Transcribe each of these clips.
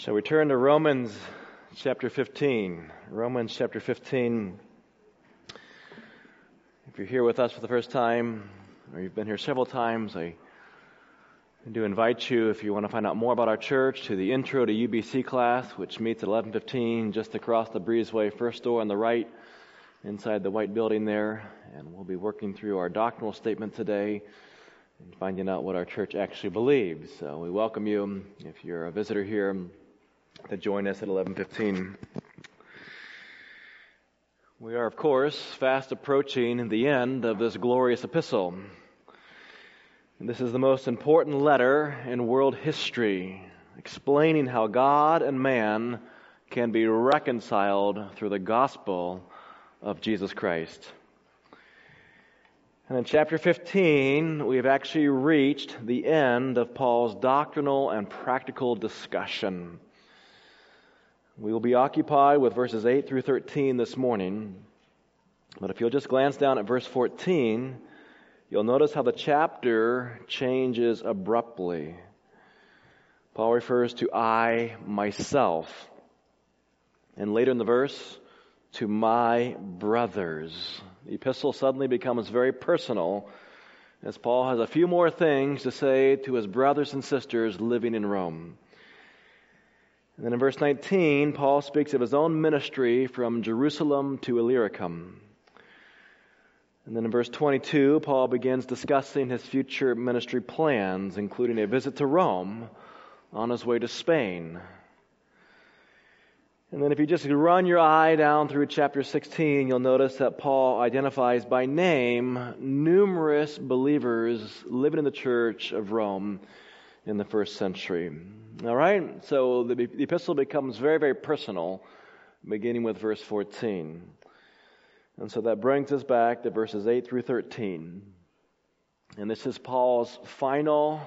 Shall we turn to Romans chapter 15? Romans chapter 15. If you're here with us for the first time, or you've been here several times, I do invite you, if you want to find out more about our church, to the Intro to UBC class, which meets at 11:15 just across the breezeway, first door on the right, inside the white building there. And we'll be working through our doctrinal statement today and finding out what our church actually believes. So we welcome you if you're a visitor here to join us at 11:15. We are, of course, fast approaching the end of this glorious epistle. This is the most important letter in world history, explaining how God and man can be reconciled through the gospel of Jesus Christ. And in chapter 15, we have actually reached the end of Paul's doctrinal and practical discussion. We will be occupied with verses 8 through 13 this morning. But if you'll just glance down at verse 14, you'll notice how the chapter changes abruptly. Paul refers to I, myself. And later in the verse, to my brothers. The epistle suddenly becomes very personal as Paul has a few more things to say to his brothers and sisters living in Rome. And then in verse 19, Paul speaks of his own ministry from Jerusalem to Illyricum. And then in verse 22, Paul begins discussing his future ministry plans, including a visit to Rome on his way to Spain. And then if you just run your eye down through chapter 16, you'll notice that Paul identifies by name numerous believers living in the church of Rome in the first century. All right? So the, the epistle becomes very, very personal, beginning with verse 14. And so that brings us back to verses 8 through 13. And this is Paul's final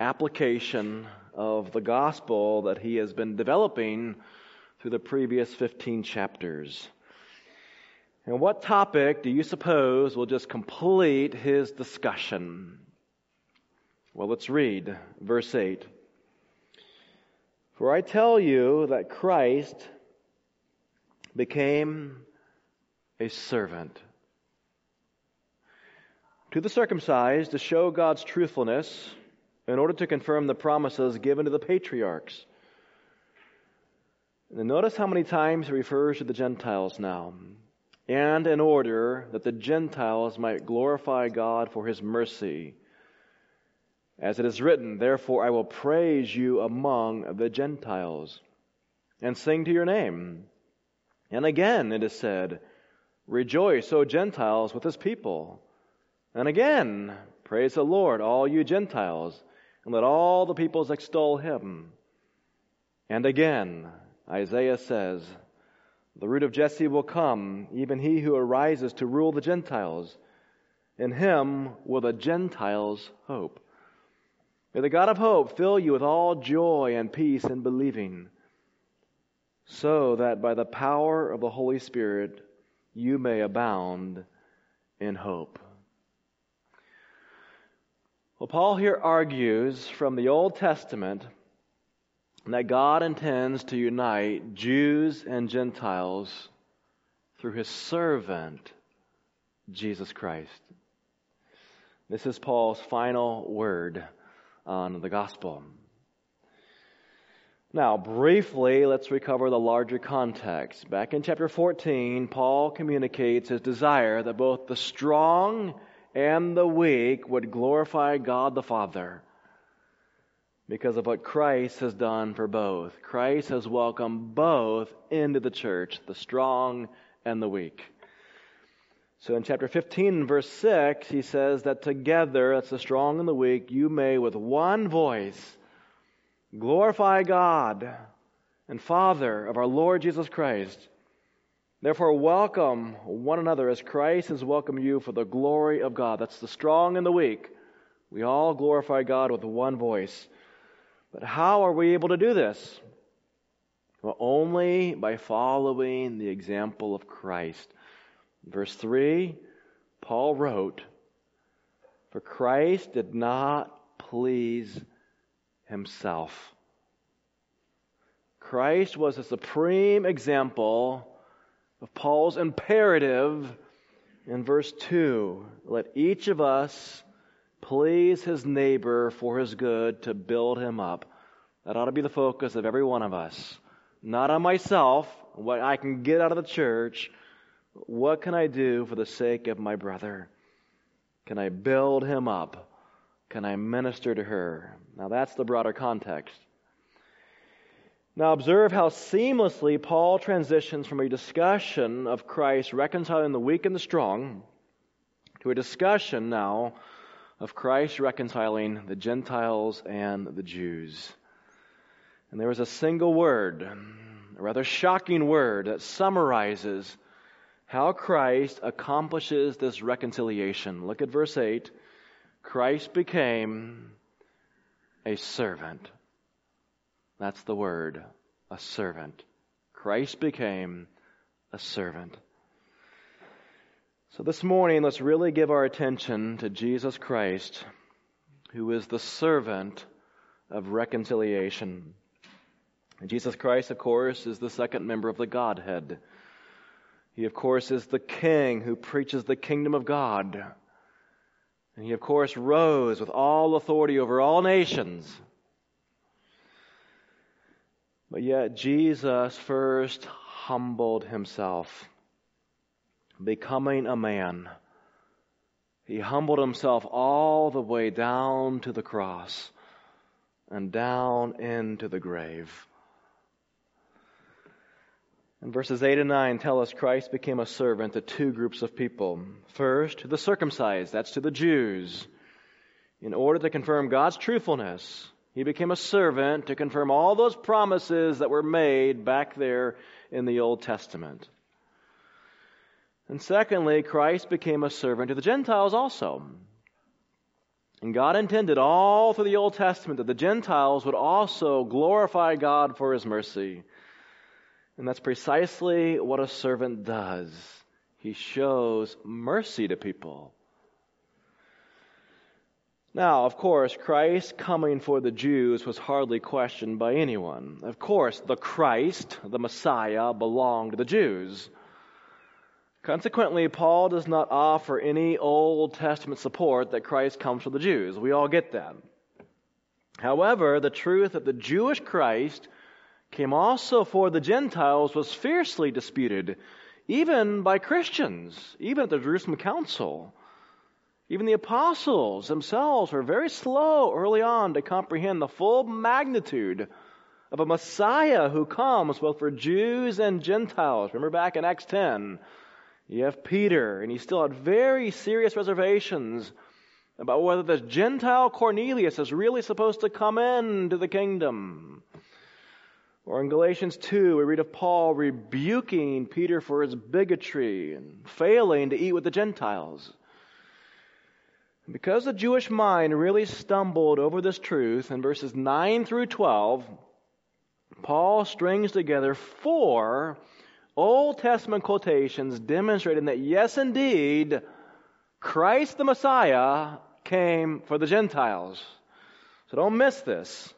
application of the gospel that he has been developing through the previous 15 chapters. And what topic do you suppose will just complete his discussion? Well, let's read verse 8. For I tell you that Christ became a servant to the circumcised to show God's truthfulness in order to confirm the promises given to the patriarchs. And notice how many times he refers to the Gentiles now. And in order that the Gentiles might glorify God for his mercy as it is written, Therefore I will praise you among the Gentiles and sing to your name. And again it is said, Rejoice, O Gentiles, with his people. And again, praise the Lord, all you Gentiles, and let all the peoples extol him. And again, Isaiah says, The root of Jesse will come, even he who arises to rule the Gentiles. In him will the Gentiles hope. May the God of hope fill you with all joy and peace in believing, so that by the power of the Holy Spirit you may abound in hope. Well, Paul here argues from the Old Testament that God intends to unite Jews and Gentiles through his servant, Jesus Christ. This is Paul's final word on the gospel. Now, briefly, let's recover the larger context. Back in chapter 14, Paul communicates his desire that both the strong and the weak would glorify God the Father because of what Christ has done for both. Christ has welcomed both into the church, the strong and the weak. So in chapter 15, verse 6, he says that together, that's the strong and the weak, you may with one voice glorify God and Father of our Lord Jesus Christ. Therefore, welcome one another as Christ has welcomed you for the glory of God. That's the strong and the weak. We all glorify God with one voice. But how are we able to do this? Well, only by following the example of Christ. Verse 3, Paul wrote, For Christ did not please himself. Christ was a supreme example of Paul's imperative in verse 2 let each of us please his neighbor for his good to build him up. That ought to be the focus of every one of us. Not on myself, what I can get out of the church. What can I do for the sake of my brother? Can I build him up? Can I minister to her? Now that's the broader context. Now, observe how seamlessly Paul transitions from a discussion of Christ reconciling the weak and the strong to a discussion now of Christ reconciling the Gentiles and the Jews. And there is a single word, a rather shocking word, that summarizes how Christ accomplishes this reconciliation. Look at verse 8. Christ became a servant. That's the word, a servant. Christ became a servant. So this morning, let's really give our attention to Jesus Christ, who is the servant of reconciliation. And Jesus Christ, of course, is the second member of the Godhead. He, of course, is the King who preaches the kingdom of God. And he, of course, rose with all authority over all nations but yet Jesus first humbled himself, becoming a man. He humbled himself all the way down to the cross and down into the grave. And verses 8 and 9 tell us Christ became a servant to two groups of people. First, the circumcised, that's to the Jews, in order to confirm God's truthfulness he became a servant to confirm all those promises that were made back there in the Old Testament. And secondly, Christ became a servant to the Gentiles also. And God intended all through the Old Testament that the Gentiles would also glorify God for his mercy. And that's precisely what a servant does. He shows mercy to people. Now, of course, Christ coming for the Jews was hardly questioned by anyone. Of course, the Christ, the Messiah, belonged to the Jews. Consequently, Paul does not offer any Old Testament support that Christ comes for the Jews. We all get that. However, the truth that the Jewish Christ came also for the Gentiles was fiercely disputed, even by Christians, even at the Jerusalem Council. Even the apostles themselves were very slow early on to comprehend the full magnitude of a Messiah who comes both for Jews and Gentiles. Remember back in Acts 10, you have Peter, and he still had very serious reservations about whether this Gentile Cornelius is really supposed to come into the kingdom. Or in Galatians 2, we read of Paul rebuking Peter for his bigotry and failing to eat with the Gentiles. Because the Jewish mind really stumbled over this truth in verses 9 through 12, Paul strings together four Old Testament quotations demonstrating that, yes, indeed, Christ the Messiah came for the Gentiles. So don't miss this.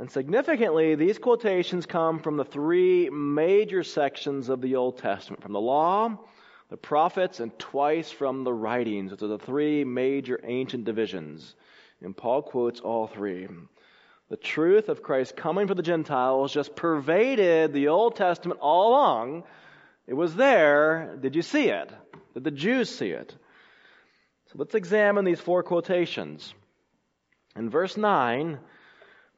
And significantly, these quotations come from the three major sections of the Old Testament from the law, the prophets, and twice from the writings. Those are the three major ancient divisions. And Paul quotes all three. The truth of Christ coming for the Gentiles just pervaded the Old Testament all along. It was there. Did you see it? Did the Jews see it? So let's examine these four quotations. In verse 9,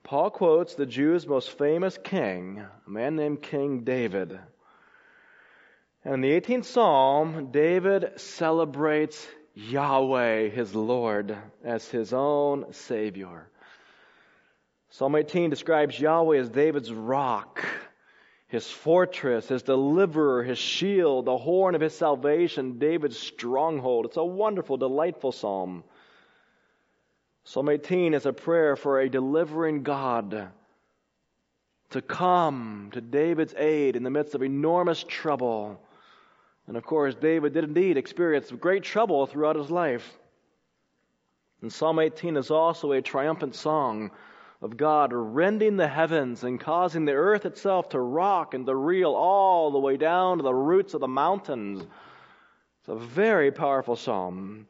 Paul quotes the Jews' most famous king, a man named King David. And in the 18th Psalm, David celebrates Yahweh, his Lord, as his own Savior. Psalm 18 describes Yahweh as David's rock, his fortress, his deliverer, his shield, the horn of his salvation, David's stronghold. It's a wonderful, delightful psalm. Psalm 18 is a prayer for a delivering God to come to David's aid in the midst of enormous trouble and of course, David did indeed experience great trouble throughout his life. And Psalm 18 is also a triumphant song, of God rending the heavens and causing the earth itself to rock and to reel all the way down to the roots of the mountains. It's a very powerful psalm.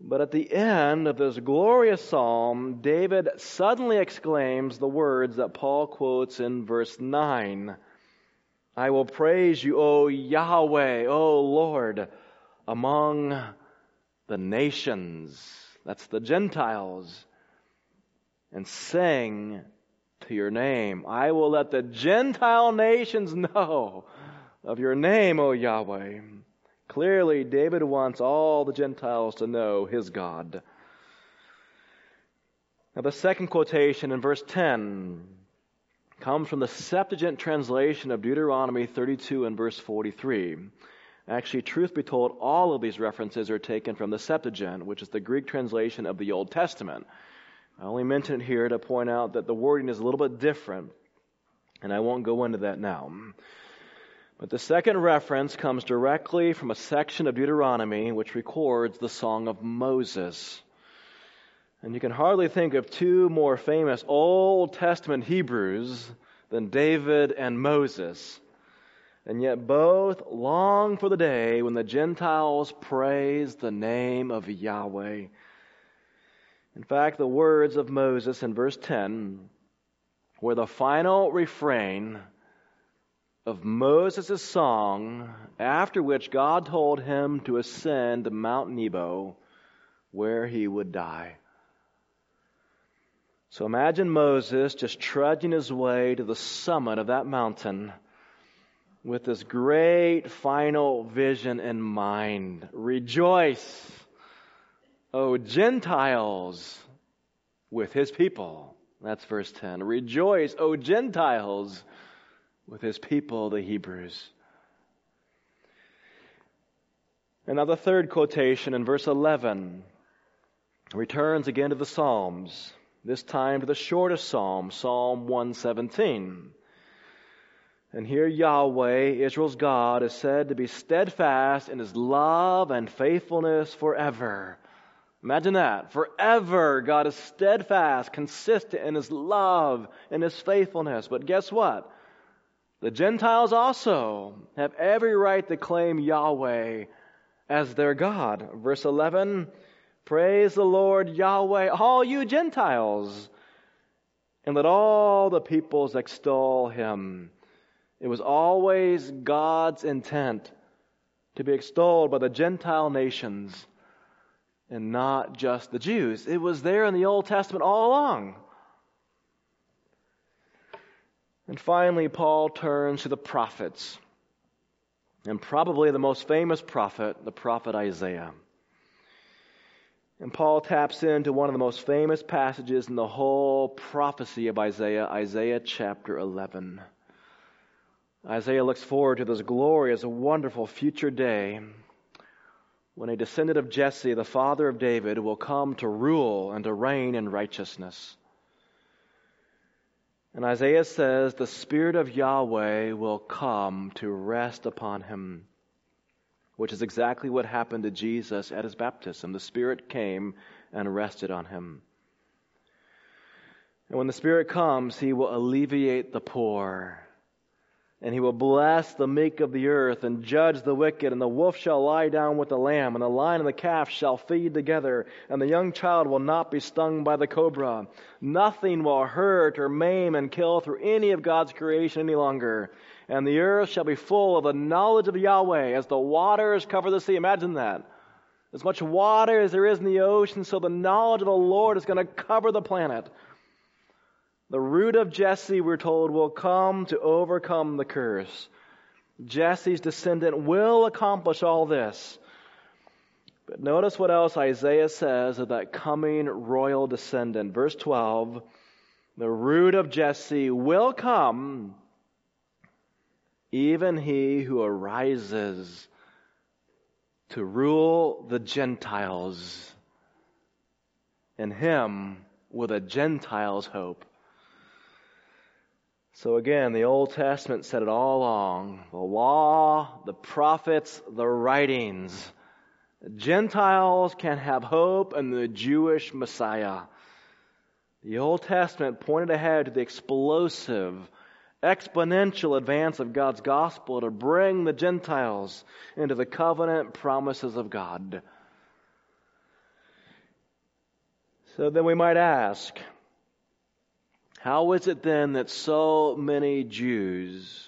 But at the end of this glorious psalm, David suddenly exclaims the words that Paul quotes in verse 9 I will praise you, O Yahweh, O Lord, among the nations. That's the Gentiles. And sing to your name. I will let the Gentile nations know of your name, O Yahweh. Clearly, David wants all the Gentiles to know his God. Now, the second quotation in verse 10 comes from the Septuagint translation of Deuteronomy 32 and verse 43. Actually, truth be told, all of these references are taken from the Septuagint, which is the Greek translation of the Old Testament. I only mention it here to point out that the wording is a little bit different, and I won't go into that now. But the second reference comes directly from a section of Deuteronomy which records the Song of Moses. And you can hardly think of two more famous Old Testament Hebrews than David and Moses. And yet both long for the day when the Gentiles praise the name of Yahweh. In fact, the words of Moses in verse 10 were the final refrain of Moses' song, after which God told him to ascend Mount Nebo, where he would die. So imagine Moses just trudging his way to the summit of that mountain with this great final vision in mind. Rejoice, O Gentiles, with his people. That's verse 10. Rejoice, O Gentiles, with his people, the Hebrews. And now the third quotation in verse 11 returns again to the Psalms, this time to the shortest psalm, Psalm 117. And here Yahweh, Israel's God, is said to be steadfast in his love and faithfulness forever. Imagine that. Forever, God is steadfast, consistent in his love and his faithfulness. But guess what? The Gentiles also have every right to claim Yahweh as their God. Verse 11 Praise the Lord Yahweh, all you Gentiles, and let all the peoples extol him. It was always God's intent to be extolled by the Gentile nations and not just the Jews. It was there in the Old Testament all along. And finally, Paul turns to the prophets, and probably the most famous prophet, the prophet Isaiah. And Paul taps into one of the most famous passages in the whole prophecy of Isaiah, Isaiah chapter 11. Isaiah looks forward to this glorious, wonderful future day when a descendant of Jesse, the father of David, will come to rule and to reign in righteousness. And Isaiah says, The Spirit of Yahweh will come to rest upon him, which is exactly what happened to Jesus at his baptism. The Spirit came and rested on him. And when the Spirit comes, he will alleviate the poor and he will bless the meek of the earth and judge the wicked. And the wolf shall lie down with the lamb, and the lion and the calf shall feed together. And the young child will not be stung by the cobra. Nothing will hurt or maim and kill through any of God's creation any longer. And the earth shall be full of the knowledge of Yahweh as the waters cover the sea. Imagine that. As much water as there is in the ocean, so the knowledge of the Lord is going to cover the planet. The root of Jesse, we're told, will come to overcome the curse. Jesse's descendant will accomplish all this. But notice what else Isaiah says of that coming royal descendant. Verse 12 The root of Jesse will come, even he who arises to rule the Gentiles. In him will the Gentiles hope. So again, the Old Testament said it all along. The law, the prophets, the writings. Gentiles can have hope in the Jewish Messiah. The Old Testament pointed ahead to the explosive, exponential advance of God's gospel to bring the Gentiles into the covenant promises of God. So then we might ask, how is it then that so many Jews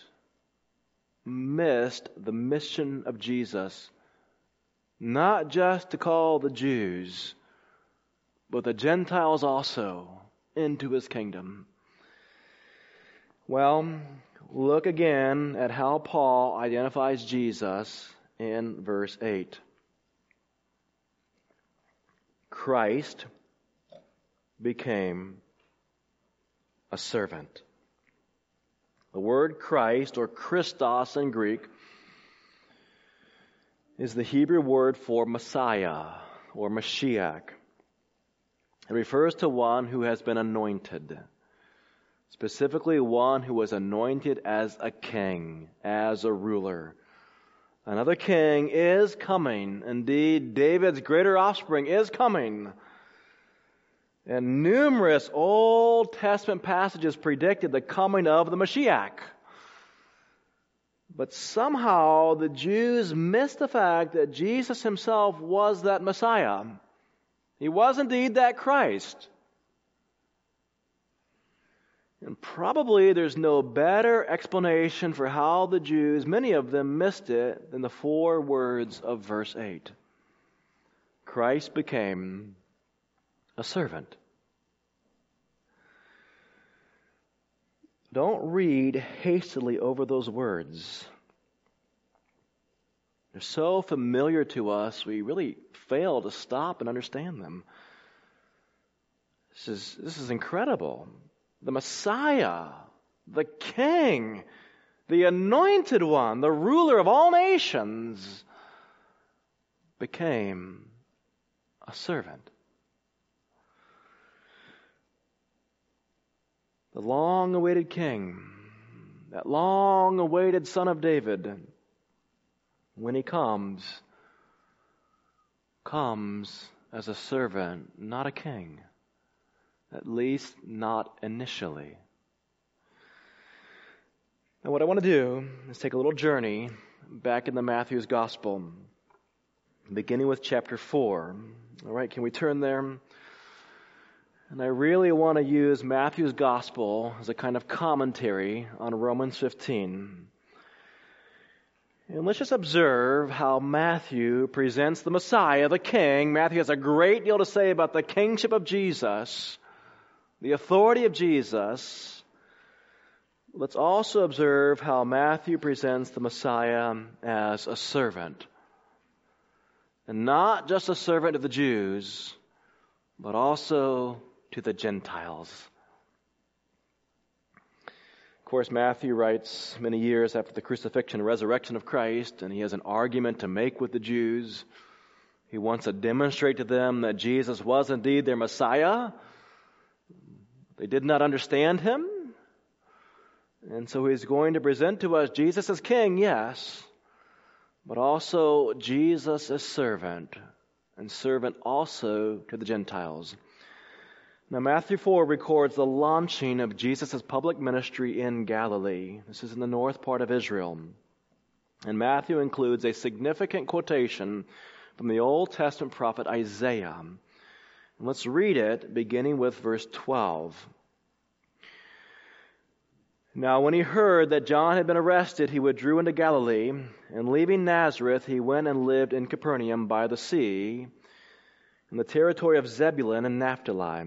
missed the mission of Jesus? Not just to call the Jews, but the Gentiles also into his kingdom. Well, look again at how Paul identifies Jesus in verse 8. Christ became a servant. The word Christ, or Christos in Greek, is the Hebrew word for Messiah or Mashiach. It refers to one who has been anointed, specifically one who was anointed as a king, as a ruler. Another king is coming. Indeed, David's greater offspring is coming. And numerous Old Testament passages predicted the coming of the Mashiach. But somehow the Jews missed the fact that Jesus himself was that Messiah. He was indeed that Christ. And probably there's no better explanation for how the Jews, many of them, missed it than the four words of verse 8. Christ became a servant. Don't read hastily over those words. They're so familiar to us, we really fail to stop and understand them. This is, this is incredible. The Messiah, the King, the Anointed One, the ruler of all nations, became a servant. The long awaited King, that long awaited Son of David, when he comes, comes as a servant, not a king. At least not initially. Now, what I want to do is take a little journey back in the Matthew's Gospel, beginning with chapter 4. All right, can we turn there? And I really want to use Matthew's Gospel as a kind of commentary on Romans 15. And let's just observe how Matthew presents the Messiah, the King. Matthew has a great deal to say about the kingship of Jesus, the authority of Jesus. Let's also observe how Matthew presents the Messiah as a servant. And not just a servant of the Jews, but also to the Gentiles Of course, Matthew writes many years after the crucifixion and resurrection of Christ, and he has an argument to make with the Jews. He wants to demonstrate to them that Jesus was indeed their Messiah. They did not understand him. And so he's going to present to us Jesus as king, yes, but also Jesus as servant, and servant also to the Gentiles. Now, Matthew 4 records the launching of Jesus' public ministry in Galilee. This is in the north part of Israel. And Matthew includes a significant quotation from the Old Testament prophet Isaiah. And let's read it beginning with verse 12. Now, when he heard that John had been arrested, he withdrew into Galilee, and leaving Nazareth, he went and lived in Capernaum by the sea, in the territory of Zebulun and Naphtali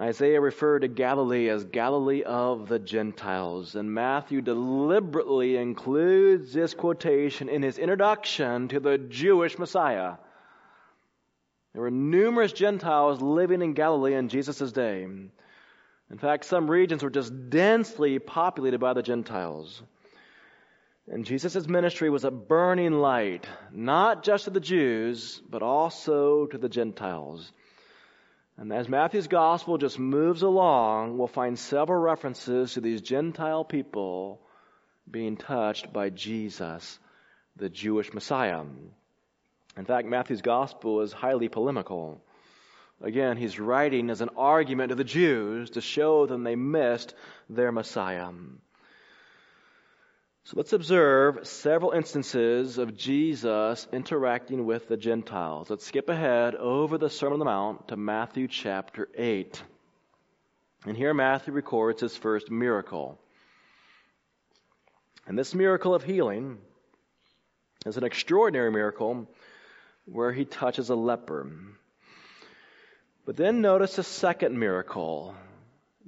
Isaiah referred to Galilee as Galilee of the Gentiles, and Matthew deliberately includes this quotation in his introduction to the Jewish Messiah. There were numerous Gentiles living in Galilee in Jesus' day. In fact, some regions were just densely populated by the Gentiles. And Jesus' ministry was a burning light, not just to the Jews, but also to the Gentiles. And as Matthew's gospel just moves along, we'll find several references to these Gentile people being touched by Jesus, the Jewish Messiah. In fact, Matthew's gospel is highly polemical. Again, he's writing as an argument to the Jews to show them they missed their Messiah. So let's observe several instances of Jesus interacting with the Gentiles. Let's skip ahead over the Sermon on the Mount to Matthew chapter 8. And here Matthew records his first miracle. And this miracle of healing is an extraordinary miracle where he touches a leper. But then notice a second miracle,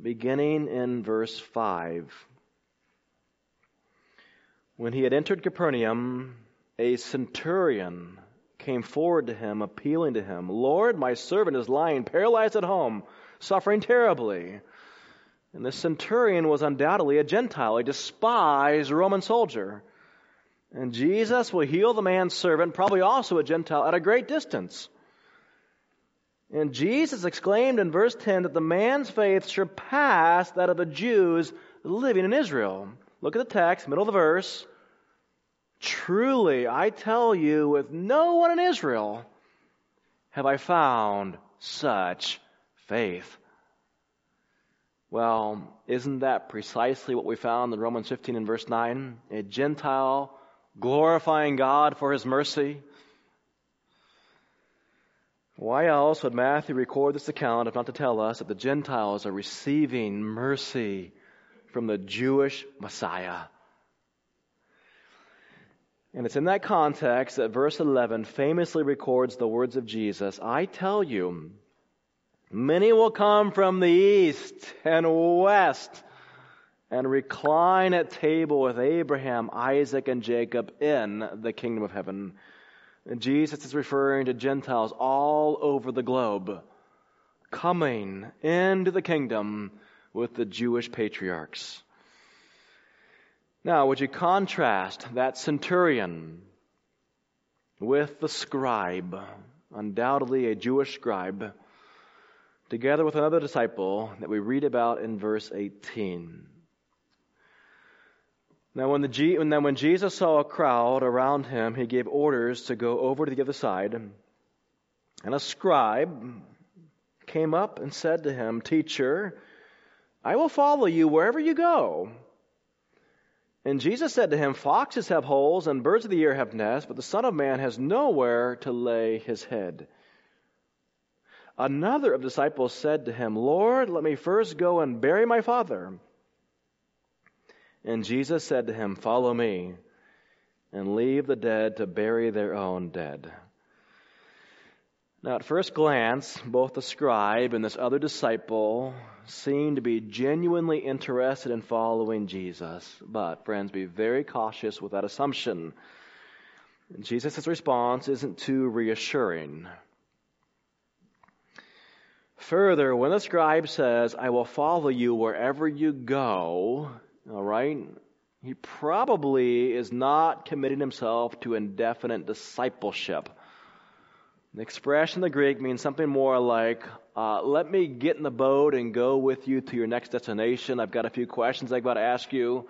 beginning in verse 5. When he had entered Capernaum, a centurion came forward to him, appealing to him, Lord, my servant is lying paralyzed at home, suffering terribly. And the centurion was undoubtedly a Gentile, a despised Roman soldier. And Jesus will heal the man's servant, probably also a Gentile, at a great distance. And Jesus exclaimed in verse 10 that the man's faith surpassed that of the Jews living in Israel. Look at the text, middle of the verse. Truly, I tell you, with no one in Israel have I found such faith. Well, isn't that precisely what we found in Romans 15 and verse 9? A Gentile glorifying God for his mercy. Why else would Matthew record this account if not to tell us that the Gentiles are receiving mercy from the Jewish Messiah? And it's in that context that verse 11 famously records the words of Jesus I tell you, many will come from the east and west and recline at table with Abraham, Isaac, and Jacob in the kingdom of heaven. And Jesus is referring to Gentiles all over the globe coming into the kingdom with the Jewish patriarchs. Now, would you contrast that centurion with the scribe, undoubtedly a Jewish scribe, together with another disciple that we read about in verse 18? Now, when, the and then when Jesus saw a crowd around him, he gave orders to go over to the other side. And a scribe came up and said to him, Teacher, I will follow you wherever you go. And Jesus said to him, Foxes have holes and birds of the air have nests, but the Son of Man has nowhere to lay his head. Another of the disciples said to him, Lord, let me first go and bury my father. And Jesus said to him, Follow me, and leave the dead to bury their own dead. Now, at first glance, both the scribe and this other disciple seem to be genuinely interested in following Jesus. But, friends, be very cautious with that assumption. Jesus' response isn't too reassuring. Further, when the scribe says, I will follow you wherever you go, all right, he probably is not committing himself to indefinite discipleship. The expression in the Greek means something more like, uh, let me get in the boat and go with you to your next destination. I've got a few questions I've got to ask you.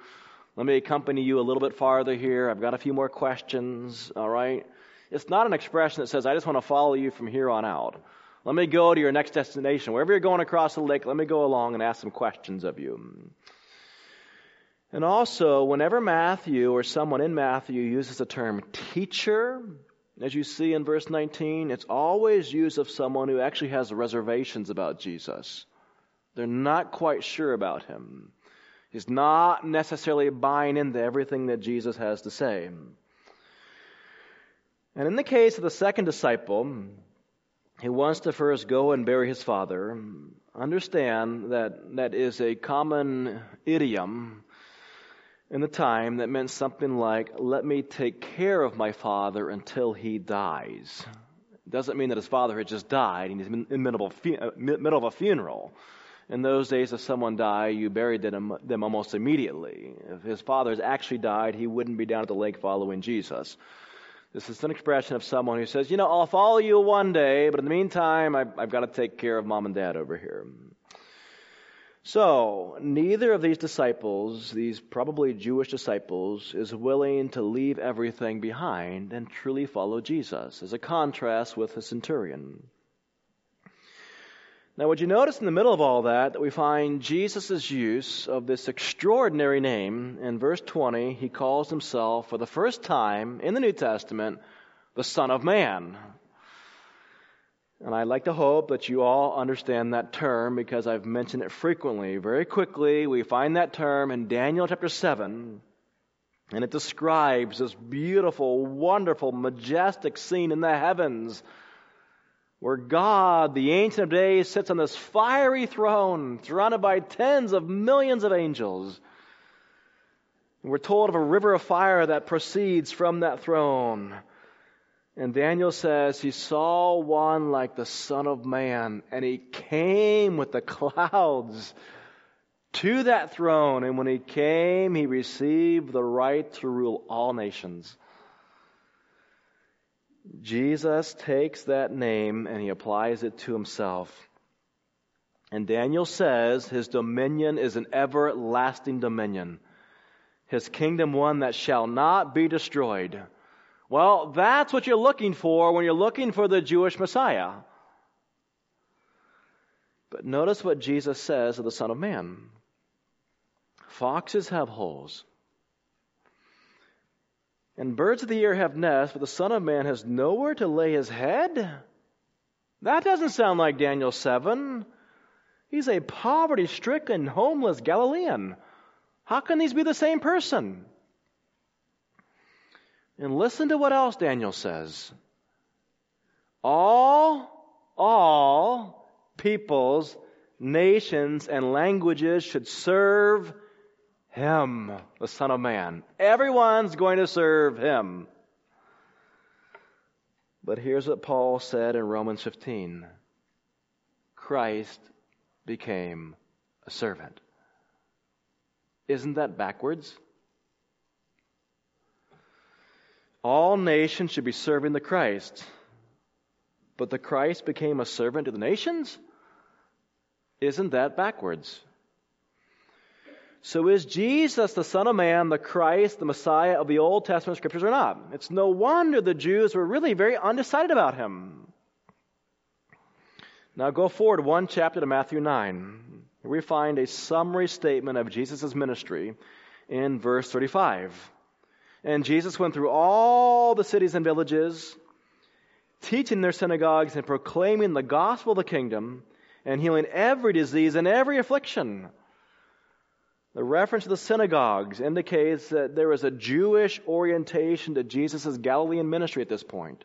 Let me accompany you a little bit farther here. I've got a few more questions, all right? It's not an expression that says, I just want to follow you from here on out. Let me go to your next destination. Wherever you're going across the lake, let me go along and ask some questions of you. And also, whenever Matthew or someone in Matthew uses the term teacher, as you see in verse 19, it's always used of someone who actually has reservations about Jesus. They're not quite sure about him. He's not necessarily buying into everything that Jesus has to say. And in the case of the second disciple, he wants to first go and bury his father. Understand that that is a common idiom in the time that meant something like, let me take care of my father until he dies. Doesn't mean that his father had just died and he's in the middle of, a, uh, middle of a funeral. In those days, if someone died, you buried them, them almost immediately. If his fathers actually died, he wouldn't be down at the lake following Jesus. This is an expression of someone who says, You know, I'll follow you one day, but in the meantime, I've, I've got to take care of mom and dad over here. So, neither of these disciples, these probably Jewish disciples, is willing to leave everything behind and truly follow Jesus, as a contrast with the centurion. Now, would you notice in the middle of all that that we find Jesus' use of this extraordinary name? In verse 20, he calls himself for the first time in the New Testament the Son of Man. And I'd like to hope that you all understand that term because I've mentioned it frequently. Very quickly, we find that term in Daniel chapter 7, and it describes this beautiful, wonderful, majestic scene in the heavens where God, the Ancient of Days, sits on this fiery throne surrounded by tens of millions of angels. We're told of a river of fire that proceeds from that throne. And Daniel says he saw one like the Son of Man, and he came with the clouds to that throne. And when he came, he received the right to rule all nations. Jesus takes that name and he applies it to himself. And Daniel says his dominion is an everlasting dominion, his kingdom one that shall not be destroyed. Well, that's what you're looking for when you're looking for the Jewish Messiah. But notice what Jesus says of the Son of Man Foxes have holes, and birds of the air have nests, but the Son of Man has nowhere to lay his head? That doesn't sound like Daniel 7. He's a poverty stricken, homeless Galilean. How can these be the same person? And listen to what else Daniel says. All, all peoples, nations, and languages should serve him, the Son of Man. Everyone's going to serve Him. But here's what Paul said in Romans 15 Christ became a servant. Isn't that backwards? All nations should be serving the Christ. But the Christ became a servant to the nations? Isn't that backwards? So is Jesus the Son of Man, the Christ, the Messiah of the Old Testament scriptures or not? It's no wonder the Jews were really very undecided about him. Now go forward one chapter to Matthew 9. Here we find a summary statement of Jesus' ministry in verse 35. And Jesus went through all the cities and villages, teaching their synagogues and proclaiming the gospel of the kingdom and healing every disease and every affliction. The reference to the synagogues indicates that there was a Jewish orientation to Jesus' Galilean ministry at this point.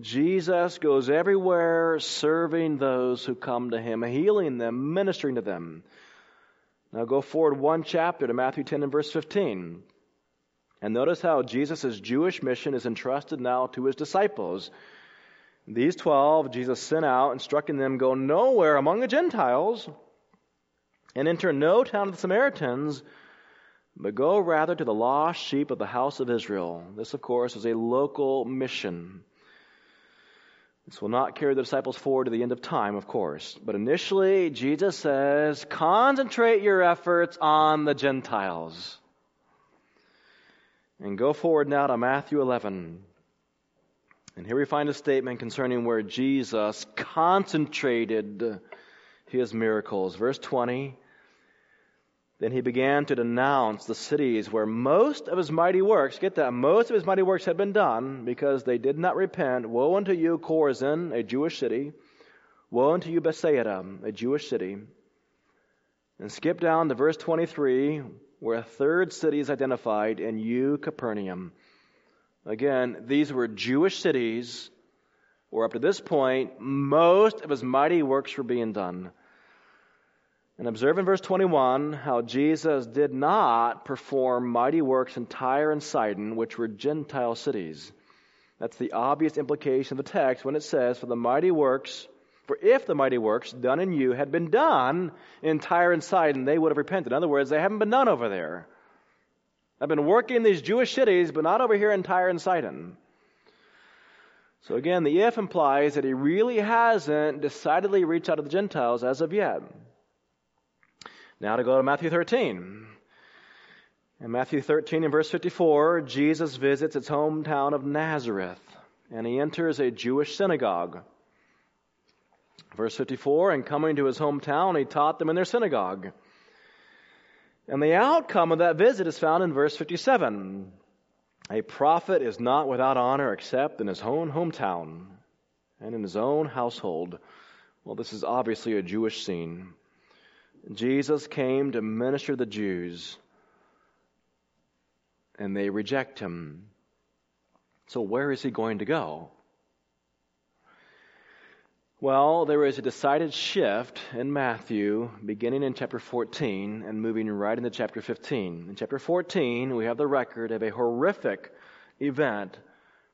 Jesus goes everywhere serving those who come to him, healing them, ministering to them. Now go forward one chapter to Matthew 10 and verse 15. And notice how Jesus' Jewish mission is entrusted now to his disciples. These twelve Jesus sent out, instructing them, Go nowhere among the Gentiles and enter no town of the Samaritans, but go rather to the lost sheep of the house of Israel. This, of course, is a local mission. This will not carry the disciples forward to the end of time, of course. But initially, Jesus says, concentrate your efforts on the Gentiles. And go forward now to Matthew 11. And here we find a statement concerning where Jesus concentrated his miracles. Verse 20 then he began to denounce the cities where most of his mighty works, get that, most of his mighty works had been done because they did not repent. Woe unto you, Chorazin, a Jewish city. Woe unto you, Bethsaida, a Jewish city. And skip down to verse 23, where a third city is identified, in you, Capernaum. Again, these were Jewish cities where up to this point, most of his mighty works were being done. And observe in verse 21 how Jesus did not perform mighty works in Tyre and Sidon, which were Gentile cities. That's the obvious implication of the text when it says, For the mighty works For if the mighty works done in you had been done in Tyre and Sidon, they would have repented. In other words, they haven't been done over there. I've been working in these Jewish cities, but not over here in Tyre and Sidon. So again, the if implies that he really hasn't decidedly reached out to the Gentiles as of yet. Now to go to Matthew 13. In Matthew 13 and verse 54, Jesus visits its hometown of Nazareth, and he enters a Jewish synagogue. Verse 54, and coming to his hometown, he taught them in their synagogue. And the outcome of that visit is found in verse 57. A prophet is not without honor except in his own hometown and in his own household. Well, this is obviously a Jewish scene. Jesus came to minister to the Jews, and they reject him. So, where is he going to go? Well, there is a decided shift in Matthew, beginning in chapter 14 and moving right into chapter 15. In chapter 14, we have the record of a horrific event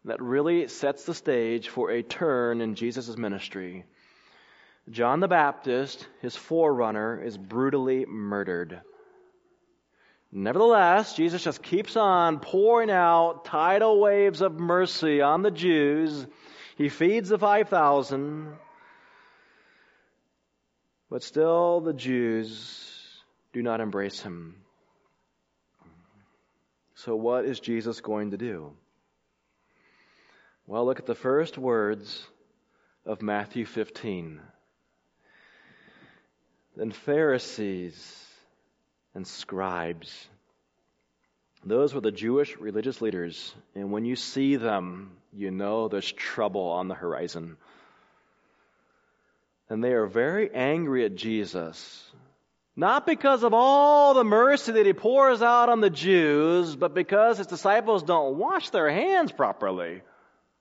that really sets the stage for a turn in Jesus' ministry. John the Baptist, his forerunner, is brutally murdered. Nevertheless, Jesus just keeps on pouring out tidal waves of mercy on the Jews. He feeds the 5,000. But still, the Jews do not embrace him. So, what is Jesus going to do? Well, look at the first words of Matthew 15. Then Pharisees and scribes. Those were the Jewish religious leaders, and when you see them, you know there's trouble on the horizon and they are very angry at Jesus. Not because of all the mercy that he pours out on the Jews, but because his disciples don't wash their hands properly.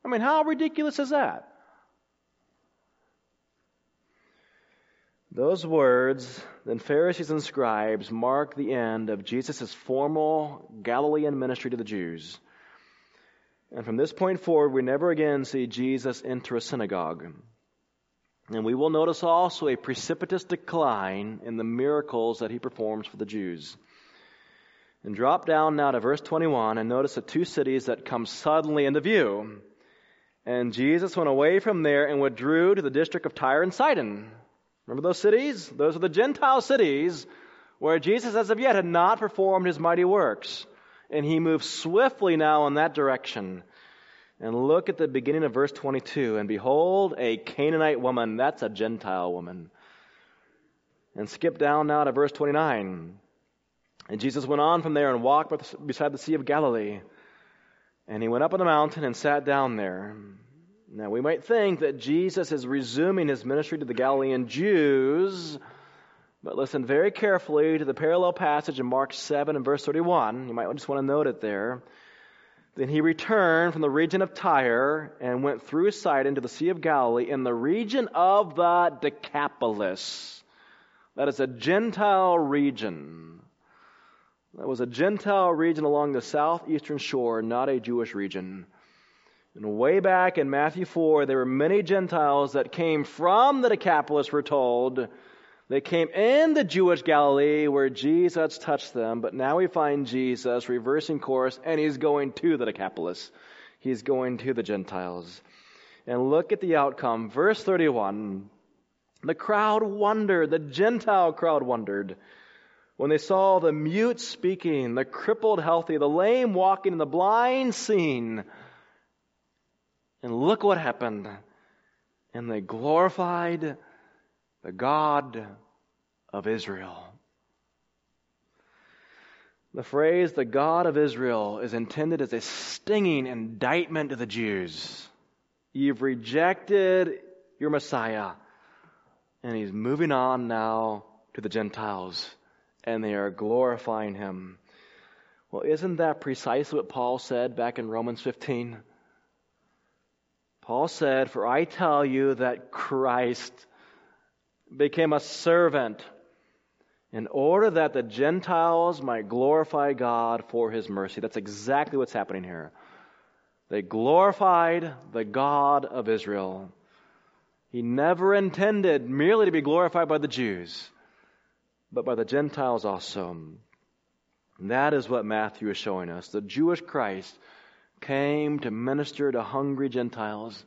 I mean, how ridiculous is that? Those words, then Pharisees and scribes, mark the end of Jesus' formal Galilean ministry to the Jews. And from this point forward, we never again see Jesus enter a synagogue. And we will notice also a precipitous decline in the miracles that he performs for the Jews. And drop down now to verse 21 and notice the two cities that come suddenly into view. And Jesus went away from there and withdrew to the district of Tyre and Sidon. Remember those cities? Those are the Gentile cities where Jesus as of yet had not performed his mighty works. And he moved swiftly now in that direction. And look at the beginning of verse 22. And behold, a Canaanite woman. That's a Gentile woman. And skip down now to verse 29. And Jesus went on from there and walked beside the Sea of Galilee. And he went up on the mountain and sat down there. Now, we might think that Jesus is resuming his ministry to the Galilean Jews, but listen very carefully to the parallel passage in Mark 7 and verse 31. You might just want to note it there. Then he returned from the region of Tyre and went through Sidon to the Sea of Galilee in the region of the Decapolis. That is a Gentile region. That was a Gentile region along the southeastern shore, not a Jewish region. And way back in Matthew 4, there were many Gentiles that came from the Decapolis, we're told, they came in the Jewish Galilee where Jesus touched them, but now we find Jesus reversing course and he's going to the Decapolis. He's going to the Gentiles. And look at the outcome. Verse 31. The crowd wondered, the Gentile crowd wondered when they saw the mute speaking, the crippled healthy, the lame walking, and the blind seeing. And look what happened. And they glorified the God of Israel. The phrase, the God of Israel, is intended as a stinging indictment to the Jews. You've rejected your Messiah. And he's moving on now to the Gentiles, and they are glorifying him. Well, isn't that precisely what Paul said back in Romans 15? Paul said, For I tell you that Christ became a servant in order that the Gentiles might glorify God for his mercy. That's exactly what's happening here. They glorified the God of Israel. He never intended merely to be glorified by the Jews, but by the Gentiles also. And that is what Matthew is showing us. The Jewish Christ came to minister to hungry Gentiles,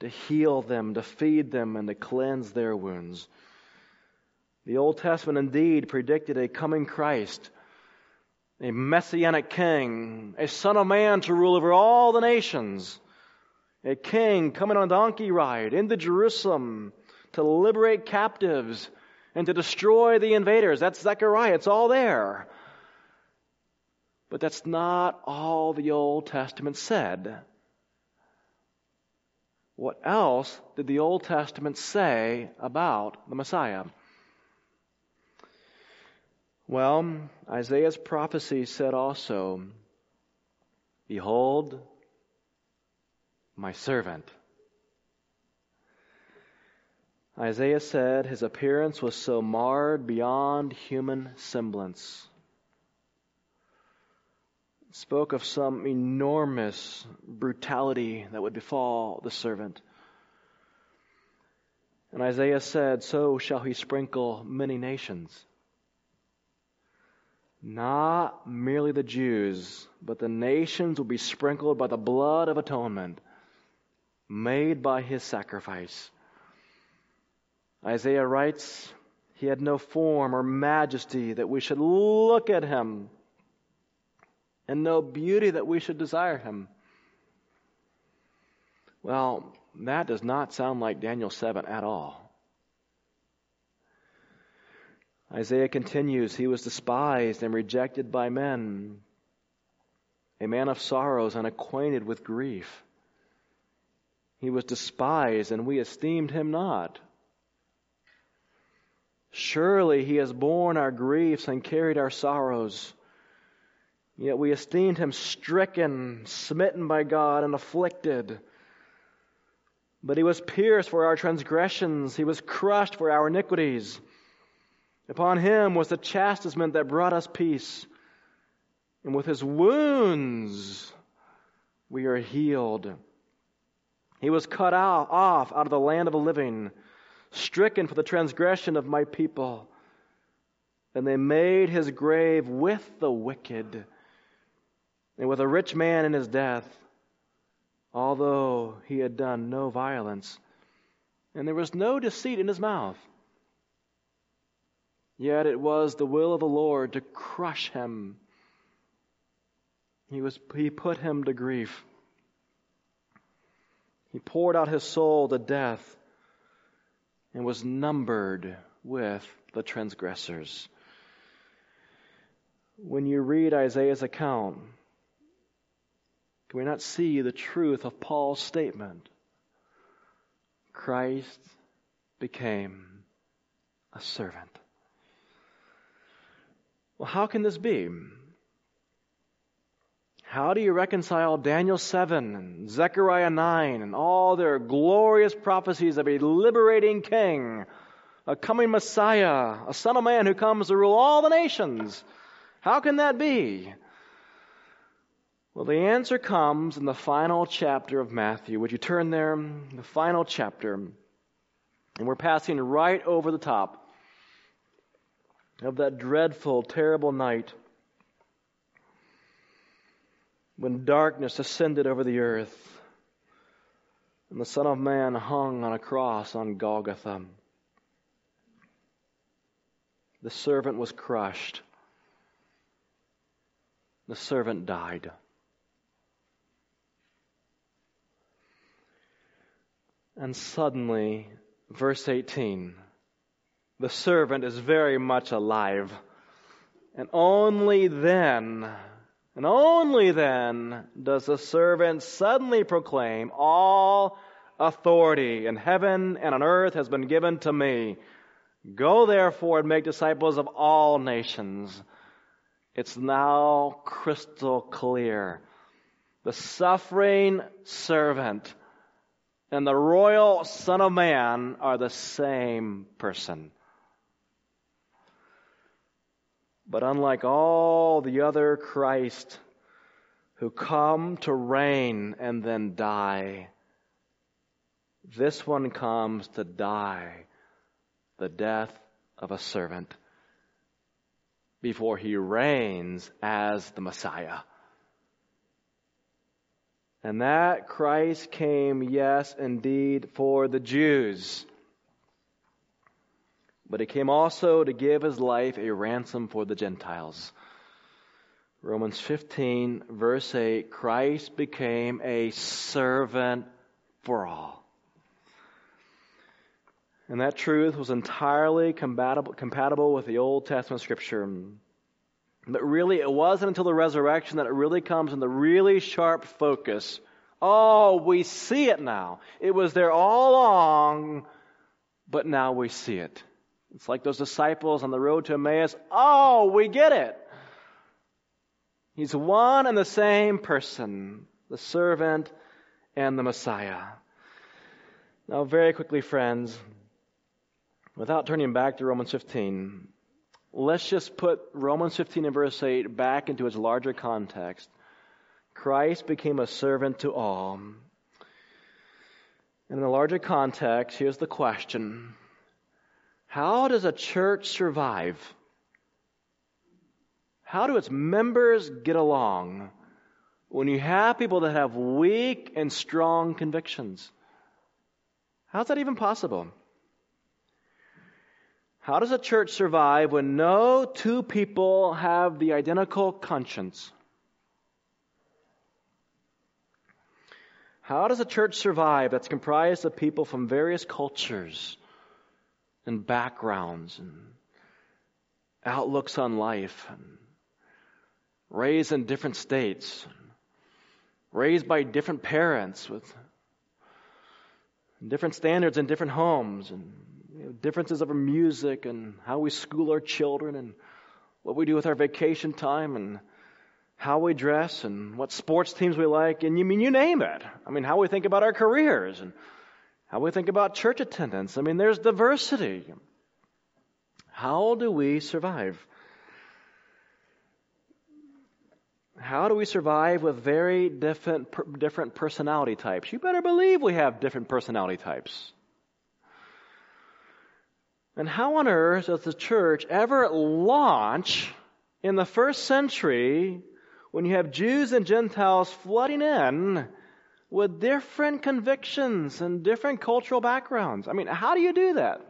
to heal them, to feed them, and to cleanse their wounds. The Old Testament indeed predicted a coming Christ, a messianic king, a son of man to rule over all the nations, a king coming on a donkey ride into Jerusalem to liberate captives and to destroy the invaders. That's Zechariah. It's all there. But that's not all the Old Testament said. What else did the Old Testament say about the Messiah? Well, Isaiah's prophecy said also, Behold, my servant. Isaiah said his appearance was so marred beyond human semblance spoke of some enormous brutality that would befall the servant. And Isaiah said, So shall he sprinkle many nations. Not merely the Jews, but the nations will be sprinkled by the blood of atonement made by his sacrifice. Isaiah writes, He had no form or majesty that we should look at him and no beauty that we should desire him. Well, that does not sound like Daniel 7 at all. Isaiah continues, He was despised and rejected by men, a man of sorrows and acquainted with grief. He was despised and we esteemed him not. Surely he has borne our griefs and carried our sorrows. Yet we esteemed him stricken, smitten by God, and afflicted. But he was pierced for our transgressions, he was crushed for our iniquities. Upon him was the chastisement that brought us peace. And with his wounds we are healed. He was cut off out of the land of the living, stricken for the transgression of my people. And they made his grave with the wicked and with a rich man in his death, although he had done no violence, and there was no deceit in his mouth. Yet it was the will of the Lord to crush him. He, was, he put him to grief. He poured out his soul to death and was numbered with the transgressors. When you read Isaiah's account, can we not see the truth of Paul's statement? Christ became a servant. Well, how can this be? How do you reconcile Daniel 7 and Zechariah 9 and all their glorious prophecies of a liberating king, a coming Messiah, a son of man who comes to rule all the nations? How can that be? Well, the answer comes in the final chapter of Matthew. Would you turn there? The final chapter. And we're passing right over the top of that dreadful, terrible night when darkness ascended over the earth and the Son of Man hung on a cross on Golgotha. The servant was crushed. The servant died. And suddenly, verse 18, the servant is very much alive. And only then, and only then does the servant suddenly proclaim, All authority in heaven and on earth has been given to me. Go therefore and make disciples of all nations. It's now crystal clear. The suffering servant and the royal Son of Man are the same person. But unlike all the other Christ who come to reign and then die, This one comes to die the death of a servant before he reigns as the Messiah. And that Christ came, yes, indeed, for the Jews. But he came also to give his life a ransom for the Gentiles. Romans 15, verse 8 Christ became a servant for all. And that truth was entirely compatible, compatible with the Old Testament scripture. But really, it wasn't until the resurrection that it really comes in the really sharp focus. Oh, we see it now. It was there all along, but now we see it. It's like those disciples on the road to Emmaus. Oh, we get it. He's one and the same person, the servant and the Messiah. Now, very quickly, friends, without turning back to Romans 15, let's just put Romans 15 and verse 8 back into its larger context. Christ became a servant to all. And in the larger context, here's the question How does a church survive? How do its members get along when you have people that have weak and strong convictions? How's that even possible? How does a church survive when no two people have the identical conscience? How does a church survive that's comprised of people from various cultures and backgrounds and outlooks on life and raised in different states, raised by different parents with different standards in different homes, and you know, differences music and how we school our children and what we do with our vacation time and how we dress and what sports teams we like, and you mean you name it. I mean, how we think about our careers and how we think about church attendance. I mean, there's diversity. How do we survive? How do we survive with very different, different personality types? You better believe we have different personality types. And how on earth does the church ever launch in the first century when you have Jews and Gentiles flooding in with different convictions and different cultural backgrounds? I mean, how do you do that?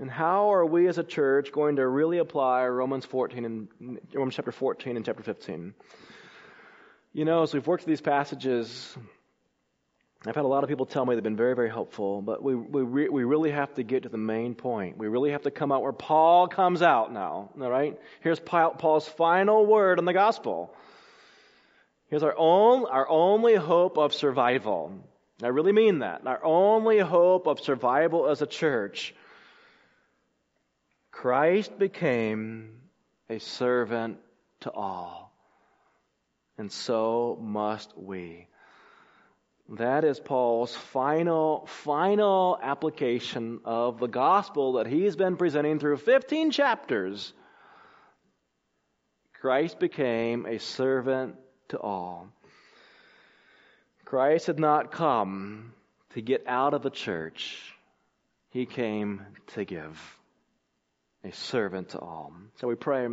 And how are we as a church going to really apply Romans 14 and Romans chapter 14 and chapter 15? You know, as we've worked through these passages, I've had a lot of people tell me they've been very, very helpful, but we, we, re- we really have to get to the main point. We really have to come out where Paul comes out now, all right? Here's Paul's final word on the gospel. Here's our, own, our only hope of survival. I really mean that. Our only hope of survival as a church Christ became a servant to all. And so must we. That is Paul's final, final application of the gospel that he's been presenting through 15 chapters. Christ became a servant to all. Christ had not come to get out of the church, he came to give a servant to all. So we pray